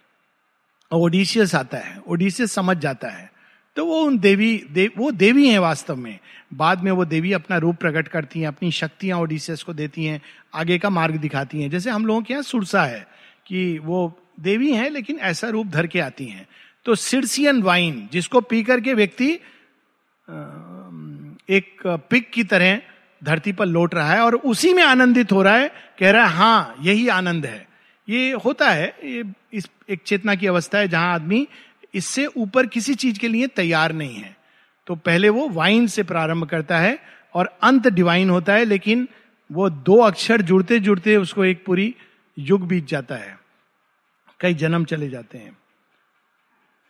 और ओडिशियस आता है ओडिशियस समझ जाता है। तो वो उन देवी देव, वो देवी हैं वास्तव में। बाद में वो देवी अपना रूप प्रकट करती हैं अपनी शक्तियाँ ओडिशियस को देती हैं आगे का मार्ग दिखाती हैं। जैसे हम लोगों के यहाँ सुरसा है कि वो देवी हैं लेकिन ऐसा रूप धर के आती हैं। तो सिरसियन वाइन जिसको पी करके व्यक्ति एक पिक की तरह धरती पर लौट रहा है और उसी में आनंदित हो रहा है कह रहा है हाँ यही आनंद है। ये होता है, ये इस एक चेतना की अवस्था है जहाँ आदमी इससे ऊपर किसी चीज़ के लिए तैयार नहीं है। तो पहले वो वाइन से प्रारंभ करता है और अंत डिवाइन होता है, लेकिन वो दो अक्षर जुड़ते जुड़ते उसको एक पूरी युग बीत जाता है। कई जन्म चले जाते हैं।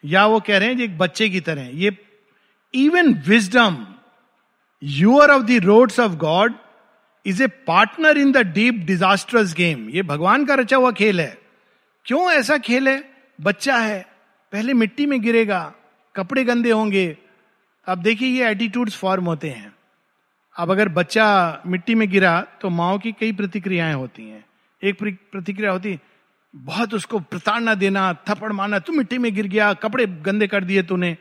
या वो कह रहे हैं एक बच्चे की तरह ये even wisdom hewer of the roads of God is a partner in the deep disasters game ये भगवान का रचा हुआ खेल है। क्यों ऐसा खेल है? बच्चा है। पहले मिट्टी में गिरेगा। कपड़े गंदे होंगे। अब देखिए ये एटीट्यूड्स फॉर्म होते हैं। अब अगर बच्चा मिट्टी में गिरा तो माओ की कई प्रतिक्रियाएँ होती हैं। एक प्रतिक्रिया होती बहुत उसको प्रताड़ना देना, थप्पड़ मारना, तू मिट्टी में गिर गया, कपड़े गंदे कर दिए तूने।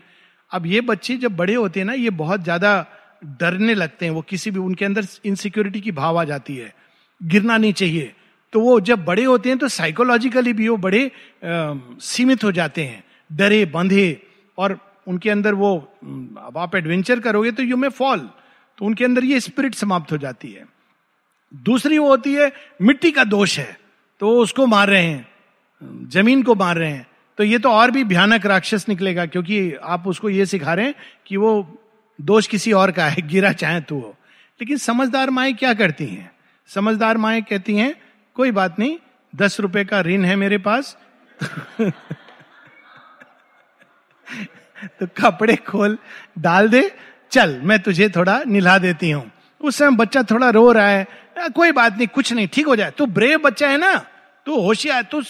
अब ये बच्चे जब बड़े होते हैं ना, ये बहुत ज़्यादा डरने लगते हैं वो किसी भी उनके अंदर इनसिक्योरिटी की भाव आ जाती है। गिरना नहीं चाहिए। तो वो जब बड़े होते हैं तो साइकोलॉजिकली भी वो बड़े आ, सीमित हो जाते हैं। डरे बंधे और उनके अंदर वो अब आप एडवेंचर करोगे तो यू मे फॉल तो उनके अंदर ये स्पिरिट समाप्त हो जाती है। दूसरी वो होती है मिट्टी का दोष है। तो उसको मार रहे हैं ज़मीन को मार रहे हैं। तो ये तो और भी भयानक राक्षस निकलेगा क्योंकि आप उसको ये सिखा रहे हैं कि वो दोष किसी और का है गिरा चाहे तू हो। लेकिन समझदार माए क्या करती हैं? समझदार माए कहती हैं कोई बात नहीं दस रुपए का ऋण है मेरे पास। तो कपड़े खोल डाल दे चल मैं तुझे थोड़ा निला देती हूँ। उस समय बच्चा थोड़ा रो रहा है आ, कोई बात नहीं कुछ नहीं ठीक हो जाए। तू ब्रेव बच्चा है ना तू होशियार तू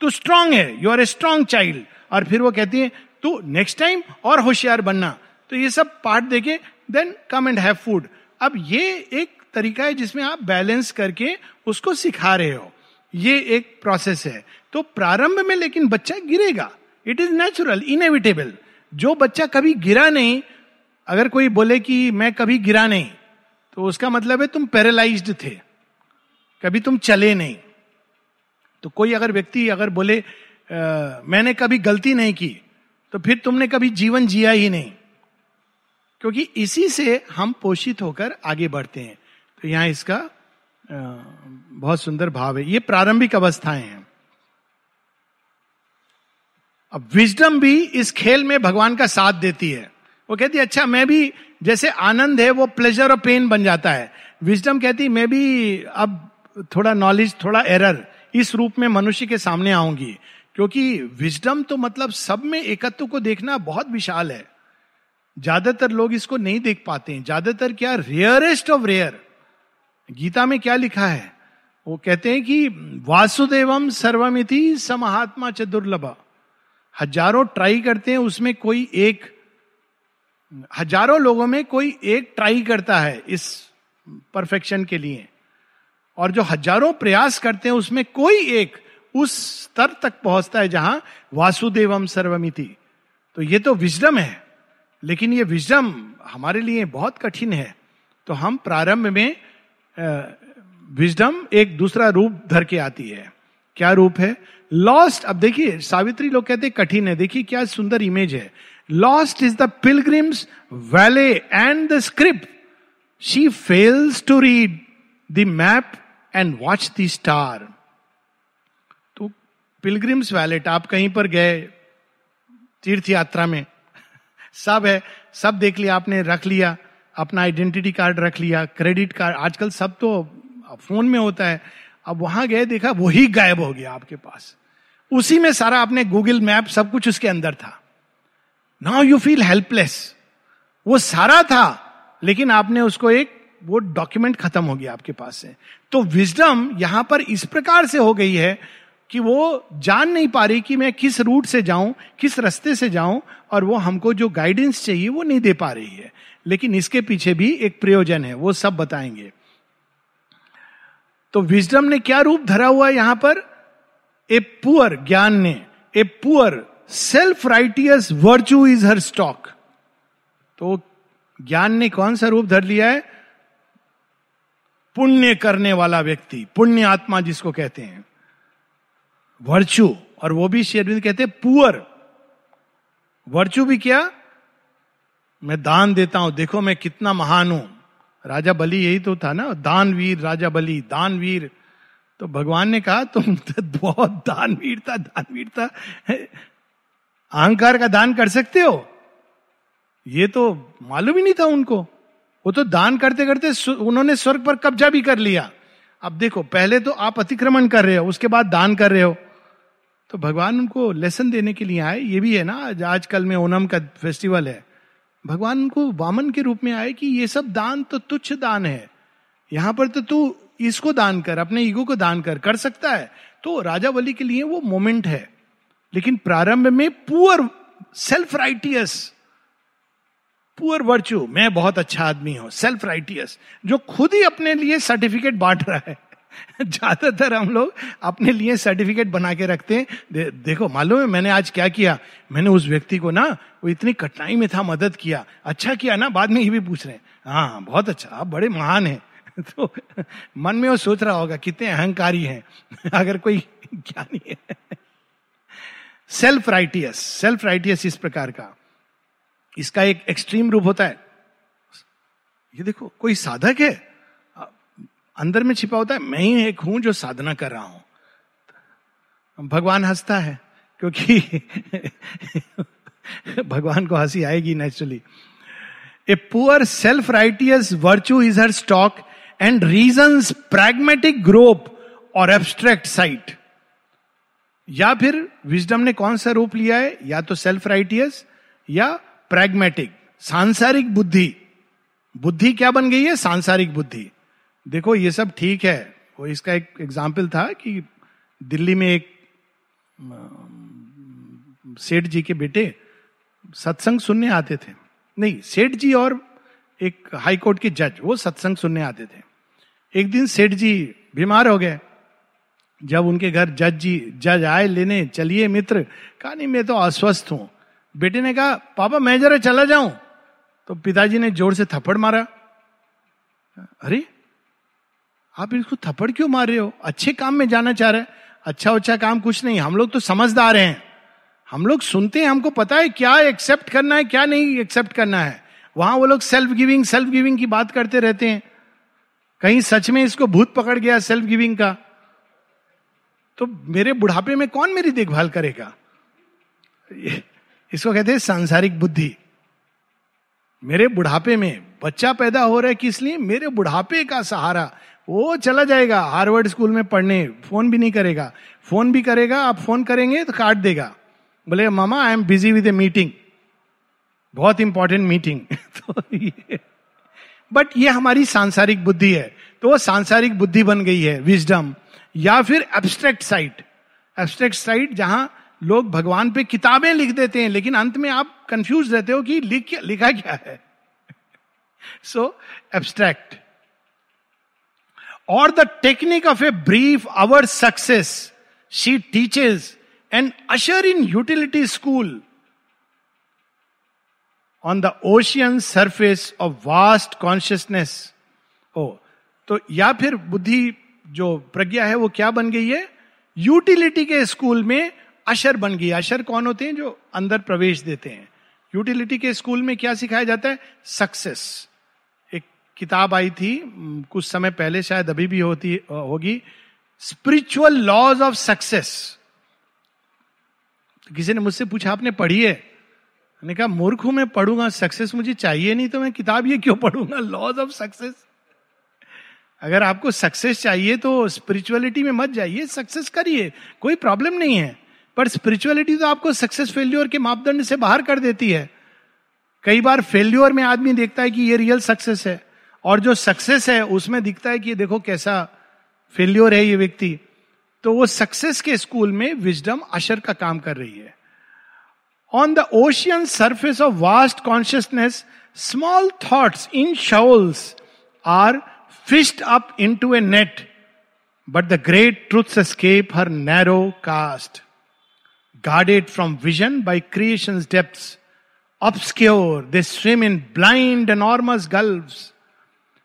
तू स्ट्रांग है you are a strong child और फिर वो कहती है तू नेक्स्ट टाइम और होशियार बनना। तो ये सब पार्ट देखे then come and have food अब ये एक तरीका है जिसमें आप बैलेंस करके उसको सिखा रहे हो। ये एक प्रोसेस है। तो प्रारंभ में लेकिन बच्चा गिरेगा। इट इज़ नेचुरल इनएविटेबल जो बच्चा कभी गिरा नहीं अगर कोई बोले कि मैं कभी गिरा नहीं तो उसका मतलब है तुम पैरालाइज्ड थे। कभी तुम चले नहीं। तो कोई अगर व्यक्ति अगर बोले आ, मैंने कभी गलती नहीं की तो फिर तुमने कभी जीवन जिया ही नहीं। क्योंकि इसी से हम पोषित होकर आगे बढ़ते हैं। तो यहाँ इसका बहुत सुंदर भाव है। ये प्रारंभिक अवस्थाएँ हैं। अब विजडम भी इस खेल में भगवान का साथ देती है। वो कहती है अच्छा मैं भी जैसे आनंद है, वो प्लेजर और पेन बन जाता है। विजडम कहती, मैं भी अब थोड़ा नॉलेज थोड़ा एरर इस रूप में मनुष्य के सामने आऊँगी। क्योंकि विजडम तो मतलब सब में एकत्व को देखना बहुत विशाल है। ज़्यादातर लोग इसको नहीं देख पाते हैं। ज़्यादातर क्या? रेयरेस्ट ऑफ़ रेयर गीता में क्या लिखा है? वो कहते हैं कि, वासुदेवम सर्वमिति समहात्मा च दुर्लभ। हज़ारों ट्राई करते हैं, उसमें कोई एक, हज़ारों लोगों में कोई एक ट्राई करता है इस परफेक्शन के लिए। और जो हज़ारों प्रयास करते हैं, उसमें कोई एक उस स्तर तक पहुँचता है जहाँ वासुदेवम सर्वमिति। तो ये तो विजडम है। लेकिन ये विजडम हमारे लिए बहुत कठिन है। तो हम प्रारंभ में विजडम एक दूसरा रूप धर के आती है। क्या रूप है? लॉस्ट अब देखिए, सावित्री लोग कहते कठिन है। देखिए क्या सुंदर इमेज है। Lost is the pilgrim's valet and the script she fails to read the map and watch the star तो पिलग्रिम्स वैलेट आप कहीं पर गए तीर्थ यात्रा में सब है, सब देख लिया, आपने रख लिया, अपना आइडेंटिटी कार्ड रख लिया क्रेडिट कार्ड आजकल सब तो फ़ोन में होता है। अब वहाँ गए, देखा, वही गायब हो गया आपके पास। उसी में सारा आपने गूगल मैप सब कुछ उसके अंदर था। नाउ यू फील हेल्पलेस वो सारा था, लेकिन आपने उसको एक, वो डॉक्यूमेंट खत्म हो गया आपके पास से। तो विजडम यहाँ पर इस प्रकार से हो गई है कि वो जान नहीं पा रही कि मैं किस रूट से जाऊँ, किस रास्ते से जाऊँ और वो हमको जो गाइडेंस चाहिए, वो नहीं दे पा रही है। लेकिन इसके पीछे भी एक प्रयोजन है, वो सब बताएँगे। तो विजडम ने क्या रूप धरा हुआ यहाँ पर? ए पुअर ज्ञान ने। A poor self righteous virtue is her stock तो ज्ञान ने कौन सा रूप धर लिया है? पुण्य करने वाला व्यक्ति, पुण्य आत्मा जिसको कहते हैं। वर्चू और वो भी शेरविंद कहते हैं पुअर वर्चू भी क्या? मैं दान देता हूँ। देखो मैं कितना महान हूँ। राजा बलि यही तो था ना, दानवीर, राजा बलि, दानवीर। तो भगवान ने कहा, तुम तो बहुत दानवीर था दानवीर था। अहंकार का दान कर सकते हो? ये तो मालूम ही नहीं था उनको। वो तो दान करते करते उन्होंने स्वर्ग पर कब्जा भी कर लिया। अब देखो, पहले तो आप अतिक्रमण कर रहे हो, उसके बाद दान कर रहे हो। तो भगवान उनको लेसन देने के लिए आए। ये भी है ना, आज आजकल में ओनम का फेस्टिवल है। भगवान उनको वामन के रूप में आए कि ये सब दान तो तुच्छ दान है। यहाँ पर तो तू इसको दान कर, अपने ईगो को दान कर कर सकता है। तो राजा बलि के लिए वो मोमेंट है। लेकिन प्रारंभ में poor self righteous poor virtue मैं बहुत अच्छा आदमी हूँ सेल्फ राइटियस जो खुद ही अपने लिए सर्टिफिकेट बांट रहा है। ज़्यादातर हम लोग अपने लिए सर्टिफिकेट बना के रखते हैं। दे, देखो मालूम है मैंने आज क्या किया? मैंने उस व्यक्ति को ना वो इतनी कठिनाई में था मदद किया। अच्छा किया ना बाद में ये भी पूछ रहे हैं। हाँ, हाँ बहुत अच्छा। आप बड़े महान हैं। तो मन में वो सोच रहा होगा कितने अहंकारी हैं। अगर कोई ज्ञानी है। सेल्फ राइटियस सेल्फ राइटियस इस प्रकार का। इसका एक एक्सट्रीम रूप होता है। ये देखो कोई साधक है? अंदर में छिपा होता है, मैं ही एक हूँ जो साधना कर रहा हूँ। भगवान हंसता है, क्योंकि भगवान को हँसी आएगी naturally a poor self righteous virtue is her stock and reason pragmatic grope और एब्स्ट्रैक्ट साइट या फिर विजडम ने कौन सा रूप लिया है? या तो सेल्फ राइटियस या प्रैग्मेटिक सांसारिक बुद्धि। बुद्धि क्या बन गई है? सांसारिक बुद्धि। देखो, ये सब ठीक है। वो इसका एक एग्ज़ाम्पल था कि दिल्ली में एक सेठ जी के बेटे सत्संग सुनने आते थे। नहीं, सेठ जी और एक हाई कोर्ट के जज, वो सत्संग सुनने आते थे। एक दिन सेठ जी बीमार हो गए। जब उनके घर जज जी, जज आए लेने, चलिए मित्र, कहा नहीं, मैं तो अस्वस्थ हूँ। बेटे ने कहा, पापा, मैं जरा चला जाऊँ। तो पिताजी ने ज़ोर से थप्पड़ मारा। अरे आप इसको थप्पड़ क्यों मार रहे हो? अच्छे काम में जाना चाह रहे हैं। अच्छा अच्छा काम कुछ नहीं। हम लोग तो समझदार हैं। हम लोग सुनते हैं, हमको पता है क्या एक्सेप्ट करना है, क्या नहीं एक्सेप्ट करना है। वहाँ वो लोग सेल्फ गिविंग सेल्फ गिविंग की बात करते रहते हैं। कहीं सच में इसको भूत पकड़ गया सेल्फ गिविंग का? तो मेरे बुढ़ापे में कौन मेरी देखभाल करेगा? इसको कहते हैं सांसारिक बुद्धि। मेरे बुढ़ापे में बच्चा पैदा हो रहा है किस लिए? मेरे बुढ़ापे का सहारा। वो चला जाएगा हार्वर्ड स्कूल में पढ़ने। फ़ोन भी नहीं करेगा। फ़ोन भी करेगा, आप फ़ोन करेंगे तो काट देगा। बोले मामा I am busy with a meeting बहुत इंपॉर्टेंट मीटिंग तो बट ये हमारी सांसारिक बुद्धि है। तो वो सांसारिक बुद्धि बन गई है विजडम या फिर एब्स्ट्रैक्ट साइट एब्स्ट्रैक्ट साइट जहाँ लोग भगवान पे किताबें लिख देते हैं, लेकिन अंत में आप कंफ्यूज रहते हो कि लिख लिखा क्या है। सो एब्स्ट्रैक्ट और the technique of a brief hour success she teaches and usher in utility school on the ocean surface of vast consciousness ओ तो या फिर बुद्धि जो प्रज्ञा है, वो क्या बन गई है? यूटिलिटी के स्कूल में अशर बन गई। अशर कौन होते हैं? जो अंदर प्रवेश देते हैं। यूटिलिटी के स्कूल में क्या सिखाया जाता है? सक्सेस किताब आई थी कुछ समय पहले शायद अभी भी होती होगी स्पिरिचुअल लॉज ऑफ़ सक्सेस किसी ने मुझसे पूछा, आपने पढ़ी है? मैंने कहा, मूर्ख हूँ, मैं पढ़ूँगा सक्सेस मुझे चाहिए नहीं तो मैं किताब ये क्यों पढ़ूँगा लॉज ऑफ़ सक्सेस अगर आपको सक्सेस चाहिए तो स्पिरिचुअलिटी में मत जाइए सक्सेस करिए, कोई प्रॉब्लम नहीं है। पर स्पिरिचुअलिटी तो आपको सक्सेस फेल्यूर के मापदंड से बाहर कर देती है। कई बार फेल्यूर में आदमी देखता है कि ये रियल सक्सेस है। और जो सक्सेस है उसमें दिखता है कि देखो कैसा फेल्योर है ये व्यक्ति। तो वो सक्सेस के स्कूल में विजडम अशर का काम कर रही है। On the ocean surface of vast consciousness small thoughts in shoals are fished up into a net but the great truth escape her narrow cast guarded from vision by creation's depths. Obscure, they swim in blind, enormous gulfs,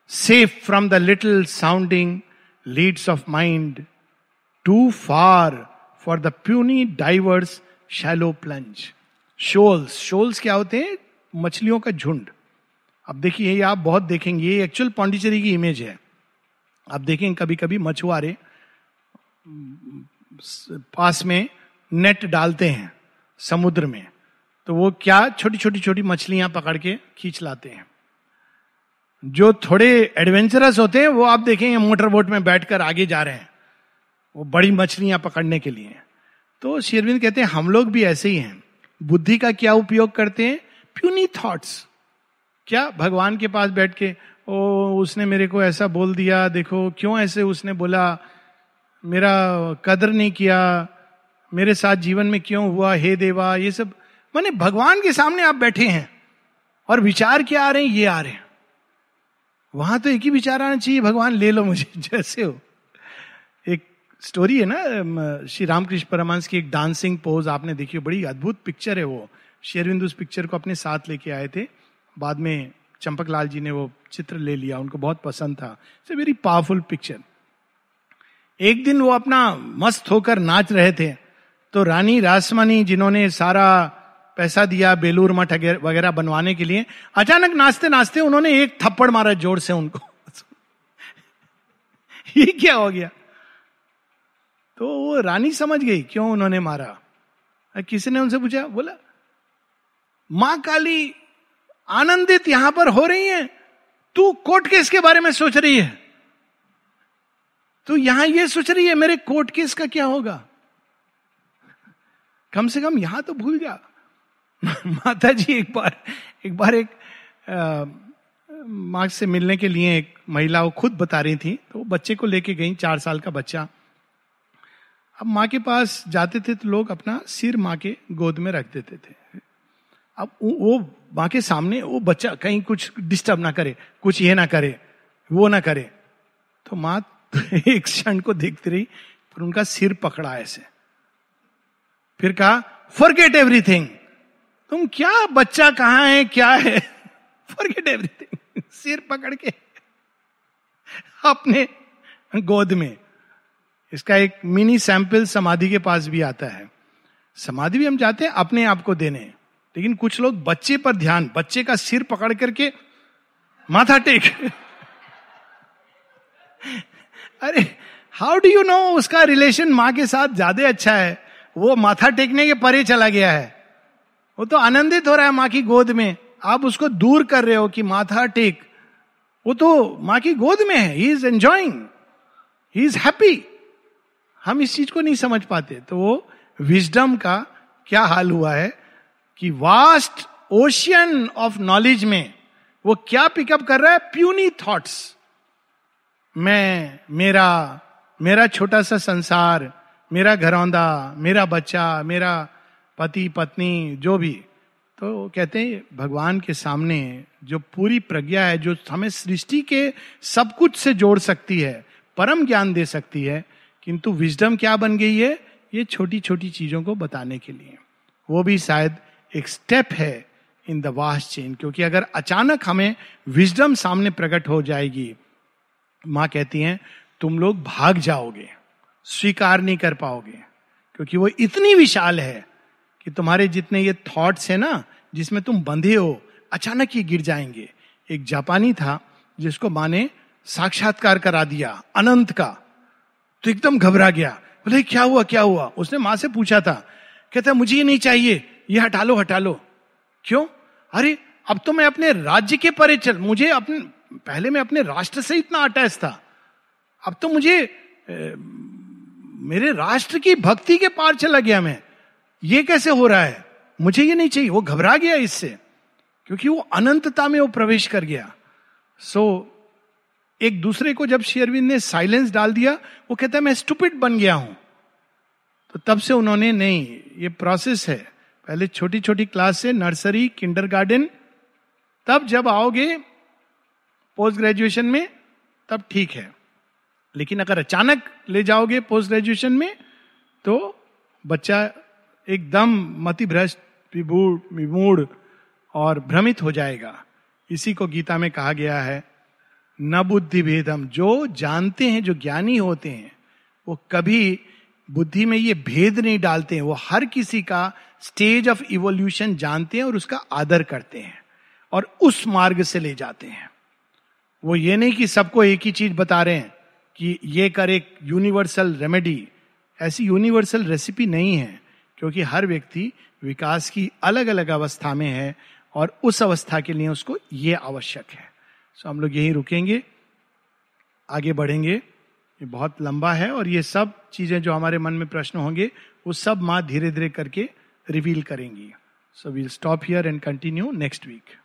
safe from the little sounding leads of mind, too far for the puny diver's shallow plunge. Shoals shoals क्या होते हैं? मछलियों का झुंड। अब देखिए ये आप बहुत देखेंगे ये एक्चुअल पांडिचेरी की इमेज है। आप देखेंगे कभी कभी मछुआरे पास में नेट डालते हैं समुद्र में। तो वो क्या छोटी छोटी छोटी मछलियाँ पकड़ के खींच लाते हैं। जो थोड़े एडवेंचरस होते हैं, वो आप देखेंगे मोटर बोट में बैठकर आगे जा रहे हैं। वो बड़ी मछलियाँ पकड़ने के लिए। तो शेरविंद कहते हैं, हम लोग भी ऐसे ही हैं। बुद्धि का क्या उपयोग करते हैं? प्यूनी थॉट्स क्या? भगवान के पास बैठ के, ओ, उसने मेरे को ऐसा बोल दिया, देखो, क्यों ऐसे उसने बोला? मेरा कदर नहीं किया। मेरे साथ जीवन में क्यों हुआ? हे देवा, ये सब। माने भगवान के सामने आप बैठे हैं और विचार क्या आ रहे हैं? ये आ रहे हैं। वहाँ तो एक ही विचार आना चाहिए, भगवान ले लो मुझे, जैसे हो। एक स्टोरी है ना श्री रामकृष्ण परमांस की एक डांसिंग पोज आपने देखी हो, बड़ी अद्भुत पिक्चर है वो। शेरविंद उस पिक्चर को अपने साथ लेके आए थे। बाद में चंपक लाल जी ने वो चित्र ले लिया, उनको बहुत पसंद था। इट्स वेरी पावरफुल पिक्चर एक दिन वो अपना मस्त होकर नाच रहे थे। तो रानी रासमानी जिन्होंने सारा पैसा दिया, बेलूर मठ वगैरह बनवाने के लिए। अचानक नाचते नाचते उन्होंने एक थप्पड़ मारा ज़ोर से उनको। ये क्या हो गया? तो वो रानी समझ गई, क्यों उन्होंने मारा? किसी ने उनसे पूछा? बोला, माँ काली, आनंदित यहाँ पर हो रही है। तू कोर्ट केस के बारे में सोच रही है। तू यहाँ ये सोच रही है, मेरे कोर्ट केस का क्या होगा? कम से कम यहाँ तो भूल जा। माता जी एक बार एक बार एक माँ से मिलने के लिए एक महिला वो खुद बता रही थी तो वो बच्चे को लेके गई, चार साल का बच्चा। अब माँ के पास जाते थे तो लोग अपना सिर माँ के गोद में रख देते थे। अब वो माँ के सामने वो बच्चा कहीं कुछ डिस्टर्ब ना करे, कुछ ये ना करे, वो ना करे। तो माँ एक क्षण को देखती रही, पर उनका सिर पकड़ा ऐसे। फिर कहा फॉरगेट एवरीथिंग तुम क्या, बच्चा कहाँ है, क्या है? फॉरगेट एवरीथिंग सिर पकड़ के। अपने गोद में। इसका एक मिनी सैंपल समाधि के पास भी आता है। समाधि भी हम जाते हैं अपने आप को देने। लेकिन कुछ लोग बच्चे पर ध्यान, बच्चे का सिर पकड़ करके माथा टेक। अरे हाउ डू यू नो उसका रिलेशन माँ के साथ ज़्यादा अच्छा है? वो माथा टेकने के परे चला गया है। वो तो आनंदित हो रहा है माँ की गोद में। आप उसको दूर कर रहे हो कि माथा टेक। वो तो माँ की गोद में है। He is enjoying he is happy हम इस चीज़ को नहीं समझ पाते। तो वो विजडम का क्या हाल हुआ है कि वास्ट ओशियन ऑफ़ नॉलेज में वो क्या पिकअप कर रहा है? प्यूनी थॉट्स मैं, मेरा मेरा छोटा सा संसार, मेरा घरौंदा, मेरा बच्चा, मेरा पति, पत्नी, जो भी। तो कहते हैं, भगवान के सामने जो पूरी प्रज्ञा है, जो हमें सृष्टि के सब कुछ से जोड़ सकती है, परम ज्ञान दे सकती है, किंतु विजडम क्या बन गई है? ये छोटी छोटी चीज़ों को बताने के लिए। वो भी शायद एक स्टेप है इन द वास्ट चेन, क्योंकि अगर अचानक हमें विजडम सामने प्रकट हो जाएगी, माँ कहती हैं, तुम लोग भाग जाओगे, स्वीकार नहीं कर पाओगे, क्योंकि वो इतनी विशाल है कि तुम्हारे जितने ये थॉट्स है ना जिसमें तुम बंधे हो अचानक ये गिर जाएँगे। एक जापानी था जिसको माँ ने साक्षात्कार करा दिया अनंत का। तो एकदम घबरा गया। बोले क्या हुआ क्या हुआ? उसने माँ से पूछा था। कहता मुझे ये नहीं चाहिए ये हटा लो हटा लो। क्यों? अरे अब तो मैं अपने राज्य के परे चल मुझे अपने पहले मैं अपने राष्ट्र से इतना अटैच था। अब तो मुझे ए, मेरे राष्ट्र की भक्ति के पार चला गया मैं। ये कैसे हो रहा है? मुझे ये नहीं चाहिए। वो घबरा गया इससे क्योंकि वो अनंतता में वो प्रवेश कर गया। सो so, एक दूसरे को जब शेयरविंद ने साइलेंस डाल दिया वो कहता है मैं स्टूपिड बन गया हूँ। तो तब से उन्होंने नहीं ये प्रोसेस है। पहले छोटी छोटी क्लास से नर्सरी किंडर गार्डन तब जब आओगे पोस्ट ग्रेजुएशन में तब ठीक है। लेकिन अगर अचानक ले जाओगे पोस्ट ग्रेजुएशन में तो बच्चा एकदम मति भ्रष्ट विमूढ़ और भ्रमित हो जाएगा। इसी को गीता में कहा गया है, न बुद्धि भेदम। जो जानते हैं, जो ज्ञानी होते हैं, वो कभी बुद्धि में ये भेद नहीं डालते हैं। वो हर किसी का स्टेज ऑफ़ इवोल्यूशन जानते हैं और उसका आदर करते हैं और उस मार्ग से ले जाते हैं। वो ये नहीं कि सबको एक ही चीज़ बता रहे हैं कि ये कर एक यूनिवर्सल रेमेडी। ऐसी यूनिवर्सल रेसिपी नहीं है। क्योंकि हर व्यक्ति विकास की अलग अलग अवस्था में है और उस अवस्था के लिए उसको ये आवश्यक है। सो हम लोग यहीं रुकेंगे, आगे बढ़ेंगे। ये बहुत लंबा है और ये सब चीज़ें जो हमारे मन में प्रश्न होंगे, वो सब माँ धीरे धीरे करके रिवील करेंगी। So we'll stop here and continue next week